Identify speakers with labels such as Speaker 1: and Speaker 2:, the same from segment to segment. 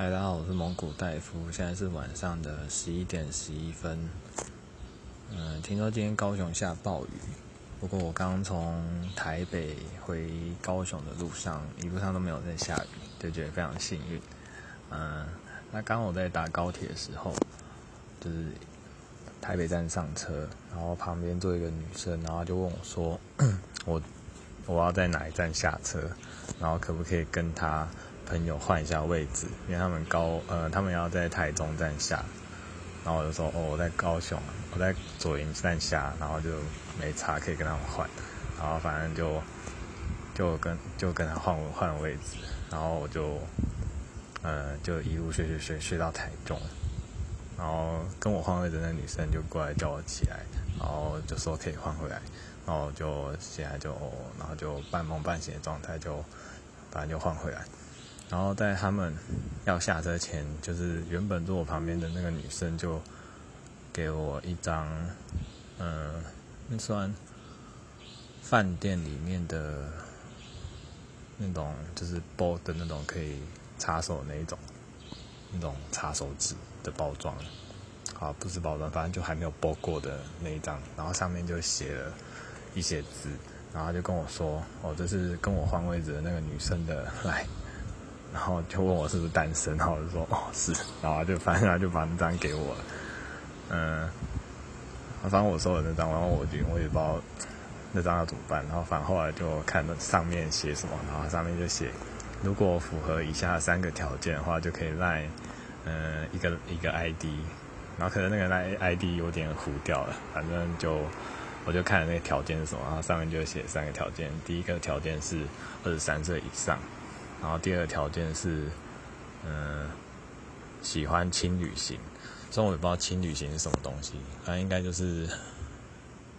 Speaker 1: 嗨，大家好，我是蒙古大夫，现在是晚上的十一点十一分。嗯，听说今天高雄下暴雨，不过我刚从台北回高雄的路上，一路上都没有在下雨，就觉得非常幸运。嗯，那刚我在搭高铁的时候，就是台北站上车，然后旁边坐一个女生，然后就问我说：“ 我我要在哪一站下车？然后可不可以跟她？”朋友换一下位置，因为他们高呃，他们要在台中站下，然后我就说哦，我在高雄，我在左营站下，然后就没差，可以跟他们换，然后反正就就跟就跟他换换位置，然后我就呃就一路睡睡睡睡到台中，然后跟我换位置那女生就过来叫我起来，然后就说可以换回来，然后就起来就然后就半梦半醒的状态就反正就换回来。然后在他们要下车前，就是原本坐我旁边的那个女生就给我一张，嗯，那算饭店里面的那种，就是包的那种可以擦手那一种，那种擦手纸的包装，啊，不是包装，反正就还没有包过的那一张，然后上面就写了一些字，然后就跟我说，哦，这是跟我换位置的那个女生的来。然后就问我是不是单身，然后我就说哦是，然后就反正他就把那张给我了，嗯，反正我收了那张，然后我就我也不知道那张要怎么办，然后反后来就看那上面写什么，然后上面就写如果符合以下三个条件的话，就可以赖嗯一个一个 ID，然后可能那个赖 ID 有点糊掉了，反正就我就看那个条件是什么，然后上面就写三个条件，第一个条件是二十三岁以上。然后第二条件是，嗯，喜欢轻旅行，虽然我也不知道轻旅行是什么东西，反正应该就是，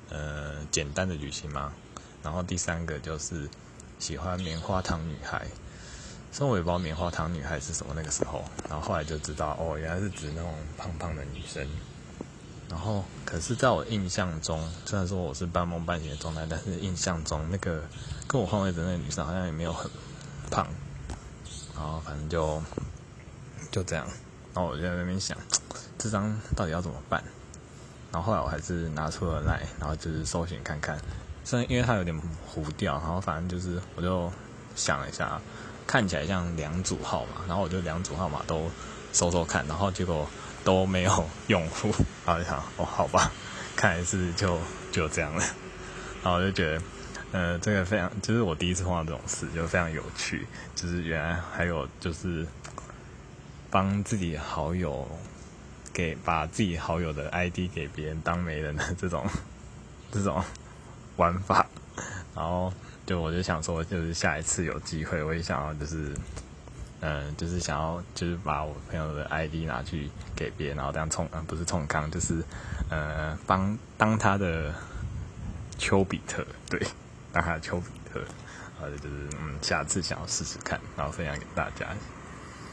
Speaker 1: 呃，简单的旅行嘛。然后第三个就是喜欢棉花糖女孩，虽然我也不知道棉花糖女孩是什么那个时候，然后后来就知道哦，原来是指那种胖胖的女生。然后可是在我印象中，虽然说我是半梦半醒的状态，但是印象中那个跟我换位的那个女生好像也没有很胖。然后反正就就这样，然后我就在那边想，这张到底要怎么办？然后后来我还是拿出了来，然后就是搜寻看看，虽然因为它有点糊掉，然后反正就是我就想了一下，看起来像两组号码，然后我就两组号码都搜搜看，然后结果都没有用户，然后就想哦好吧，看来是就就这样了，然后我就觉得。呃，这个非常，就是我第一次碰到这种事，就非常有趣。就是原来还有就是帮自己好友给把自己好友的 ID 给别人当媒人的这种这种玩法。然后就我就想说，就是下一次有机会，我也想要就是，嗯，就是想要就是把我朋友的 ID 拿去给别人，然后这样冲，嗯，不是冲康，就是呃，帮当他的丘比特，对。当他丘比特，呃就是嗯，下次想要试试看，然后分享给大家。